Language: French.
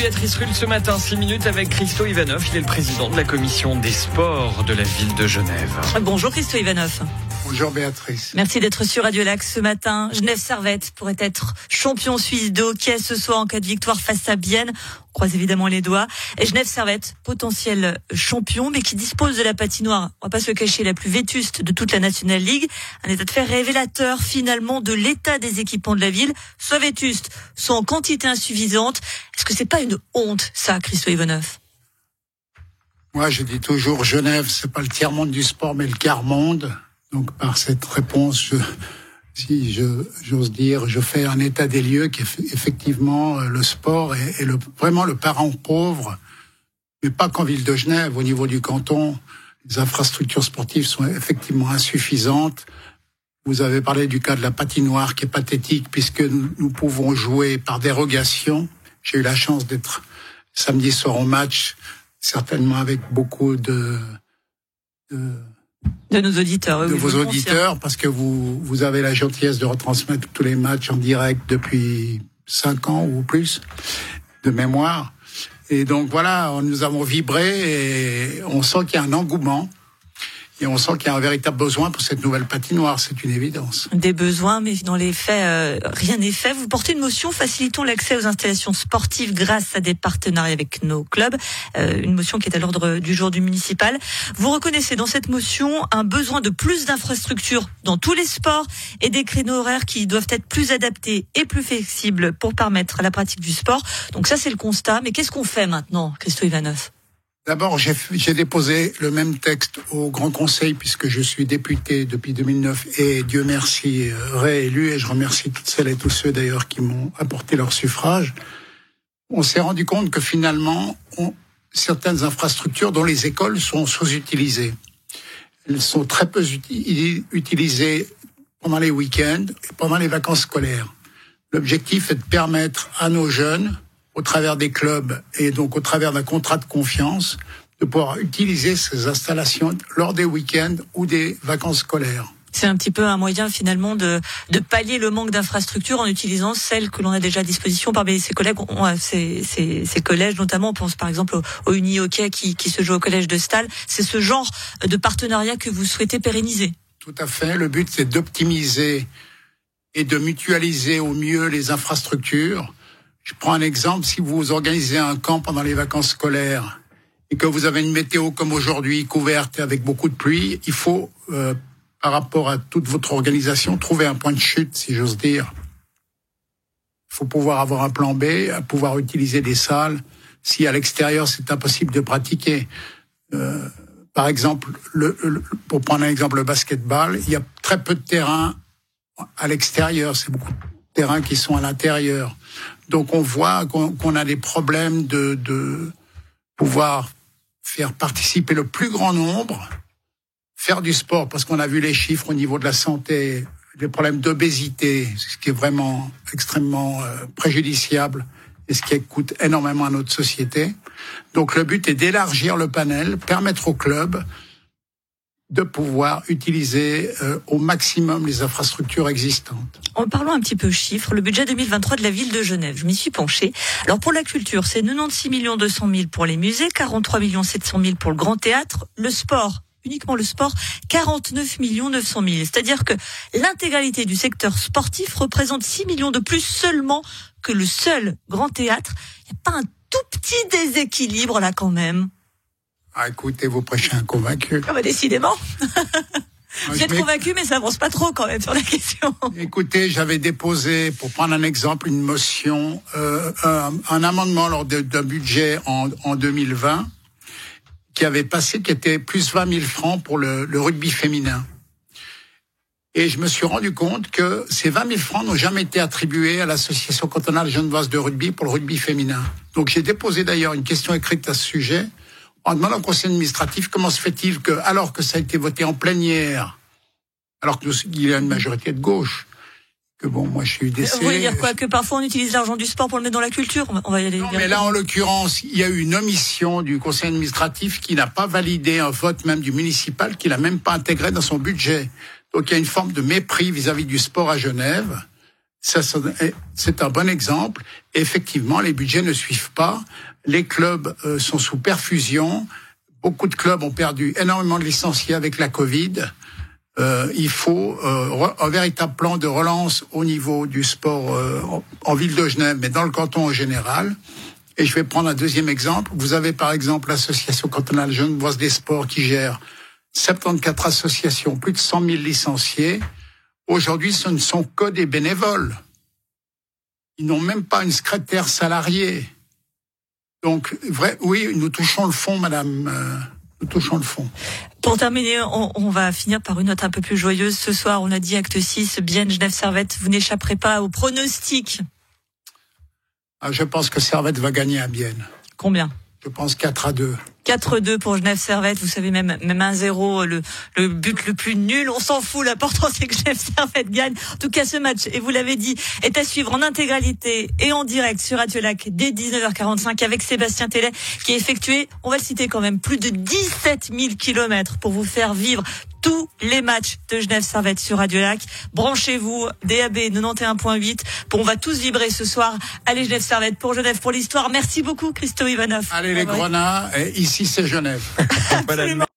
Béatrice Rulle ce matin, 6 minutes avec Christo Ivanov. Il est le président de la commission des sports de la ville de Genève. Bonjour Christo Ivanov. Bonjour Béatrice. Merci d'être sur Radio Lac ce matin. Genève Servette pourrait être champion suisse de hockey ce soir en cas de victoire face à Bienne. On croise évidemment les doigts. Et Genève Servette, potentiel champion, mais qui dispose de la patinoire, on va pas se cacher, la plus vétuste de toute la National League. Un état de fait révélateur finalement de l'état des équipements de la ville, soit vétuste, soit en quantité insuffisante. Est-ce que c'est pas une honte, ça, Christo Ivanov? Moi, je dis toujours, Genève, c'est pas le tiers-monde du sport, mais le quart-monde. Donc par cette réponse, je, si j'ose dire, je fais un état des lieux qu'effectivement le sport est, le, vraiment le parent pauvre, mais pas qu'en ville de Genève, au niveau du canton, les infrastructures sportives sont effectivement insuffisantes. Vous avez parlé du cas de la patinoire qui est pathétique puisque nous, pouvons jouer par dérogation. J'ai eu la chance d'être samedi soir au match, certainement avec beaucoup de, de de nos auditeurs. De vos auditeurs, parce que vous, vous avez la gentillesse de retransmettre tous les matchs en direct depuis cinq ans ou plus de mémoire. Et donc voilà, nous avons vibré et on sent qu'il y a un engouement. Et on sent qu'il y a un véritable besoin pour cette nouvelle patinoire, c'est une évidence. Des besoins, mais dans les faits, euh, rien n'est fait. Vous portez une motion facilitons l'accès aux installations sportives grâce à des partenariats avec nos clubs, euh, une motion qui est à l'ordre du jour du municipal. Vous reconnaissez dans cette motion un besoin de plus d'infrastructures dans tous les sports et des créneaux horaires qui doivent être plus adaptés et plus flexibles pour permettre la pratique du sport. Donc ça, c'est le constat. Mais qu'est-ce qu'on fait maintenant, Christo Ivanov? D'abord, j'ai déposé le même texte au Grand Conseil puisque je suis député depuis 2009 et Dieu merci réélu et je remercie toutes celles et tous ceux d'ailleurs qui m'ont apporté leur suffrage. On s'est rendu compte que finalement, certaines infrastructures dont les écoles sont sous-utilisées. Elles sont très peu utilisées pendant les week-ends et pendant les vacances scolaires. L'objectif est de permettre à nos jeunes au travers des clubs et donc au travers d'un contrat de confiance, de pouvoir utiliser ces installations lors des week-ends ou des vacances scolaires. C'est un petit peu un moyen finalement de, de pallier le manque d'infrastructures en utilisant celles que l'on a déjà à disposition parmi ses collègues, ces, ces, ces collèges notamment. On pense par exemple au, au Uni Hockey qui, qui se joue au collège de Stal. C'est ce genre de partenariat que vous souhaitez pérenniser. Tout à fait. Le but c'est d'optimiser et de mutualiser au mieux les infrastructures je prends un exemple, si vous organisez un camp pendant les vacances scolaires et que vous avez une météo comme aujourd'hui, couverte avec beaucoup de pluie, il faut, euh, par rapport à toute votre organisation, trouver un point de chute, si j'ose dire. Il faut pouvoir avoir un plan B, pouvoir utiliser des salles. Si à l'extérieur c'est impossible de pratiquer, euh, par exemple, le, pour prendre un exemple, le basketball, il y a très peu de terrain à l'extérieur. C'est beaucoup terrains qui sont à l'intérieur. Donc on voit qu'on a des problèmes de, de pouvoir faire participer le plus grand nombre, faire du sport, parce qu'on a vu les chiffres au niveau de la santé, les problèmes d'obésité, ce qui est vraiment extrêmement euh, préjudiciable et ce qui coûte énormément à notre société. Donc le but est d'élargir le panel, permettre aux clubs de pouvoir utiliser euh, au maximum les infrastructures existantes. En parlant un petit peu chiffres, le budget 2023 de la ville de Genève, je m'y suis penché. Alors pour la culture, c'est 96 millions 200 000 pour les musées, 43 millions 700 000 pour le grand théâtre, le sport uniquement le sport, 49 millions 900 000. C'est-à-dire que l'intégralité du secteur sportif représente 6 millions de plus seulement que le seul grand théâtre. Il n'y a pas un tout petit déséquilibre là quand même. Ah, écoutez, vous prêchez un convaincu. Ah bah décidément. Vous êtes convaincu, mais ça avance pas trop quand même sur la question. Écoutez, j'avais déposé, pour prendre un exemple, une motion, euh, un, un, amendement lors d'un budget en, en 2020 qui avait passé, qui était plus 20 000 francs pour le, le rugby féminin. Et je me suis rendu compte que ces 20 000 francs n'ont jamais été attribués à l'association cantonale genevoise de rugby pour le rugby féminin. Donc j'ai déposé d'ailleurs une question écrite à ce sujet en demandant au conseil administratif comment se fait-il que, alors que ça a été voté en plénière, alors qu'il y a une majorité de gauche, que bon, moi je suis décédé. Vous voulez dire quoi Que parfois on utilise l'argent du sport pour le mettre dans la culture On va y aller. Non, mais là en l'occurrence, il y a eu une omission du conseil administratif qui n'a pas validé un vote même du municipal, qui l'a même pas intégré dans son budget. Donc il y a une forme de mépris vis-à-vis -vis du sport à Genève. C'est un bon exemple. Effectivement, les budgets ne suivent pas. Les clubs euh, sont sous perfusion. Beaucoup de clubs ont perdu énormément de licenciés avec la Covid. Euh, il faut euh, un véritable plan de relance au niveau du sport euh, en ville de Genève, mais dans le canton en général. Et je vais prendre un deuxième exemple. Vous avez par exemple l'association cantonale Genevoise des sports qui gère 74 associations, plus de 100 000 licenciés. Aujourd'hui, ce ne sont que des bénévoles. Ils n'ont même pas une secrétaire salariée. Donc, vrai, oui, nous touchons le fond, madame. Euh, nous touchons le fond. Pour terminer, on, on, va finir par une note un peu plus joyeuse. Ce soir, on a dit acte 6, bien Genève Servette. Vous n'échapperez pas au pronostic. Ah, je pense que Servette va gagner à Bienne. Combien? Je pense 4 à 2. 4-2 pour Genève Servette. Vous savez, même, même 1-0, le, le but le plus nul. On s'en fout. L'important, c'est que Genève Servette gagne. En tout cas, ce match, et vous l'avez dit, est à suivre en intégralité et en direct sur Radio Lac dès 19h45 avec Sébastien Tellet qui a effectué, on va citer quand même, plus de 17 000 kilomètres pour vous faire vivre tous les matchs de Genève Servette sur Radio Lac. Branchez-vous, DAB 91.8. Pour, on va tous vibrer ce soir. Allez, Genève Servette pour Genève pour l'histoire. Merci beaucoup, Christo Ivanov. Allez, les Grenats. Ici, c'est Genève.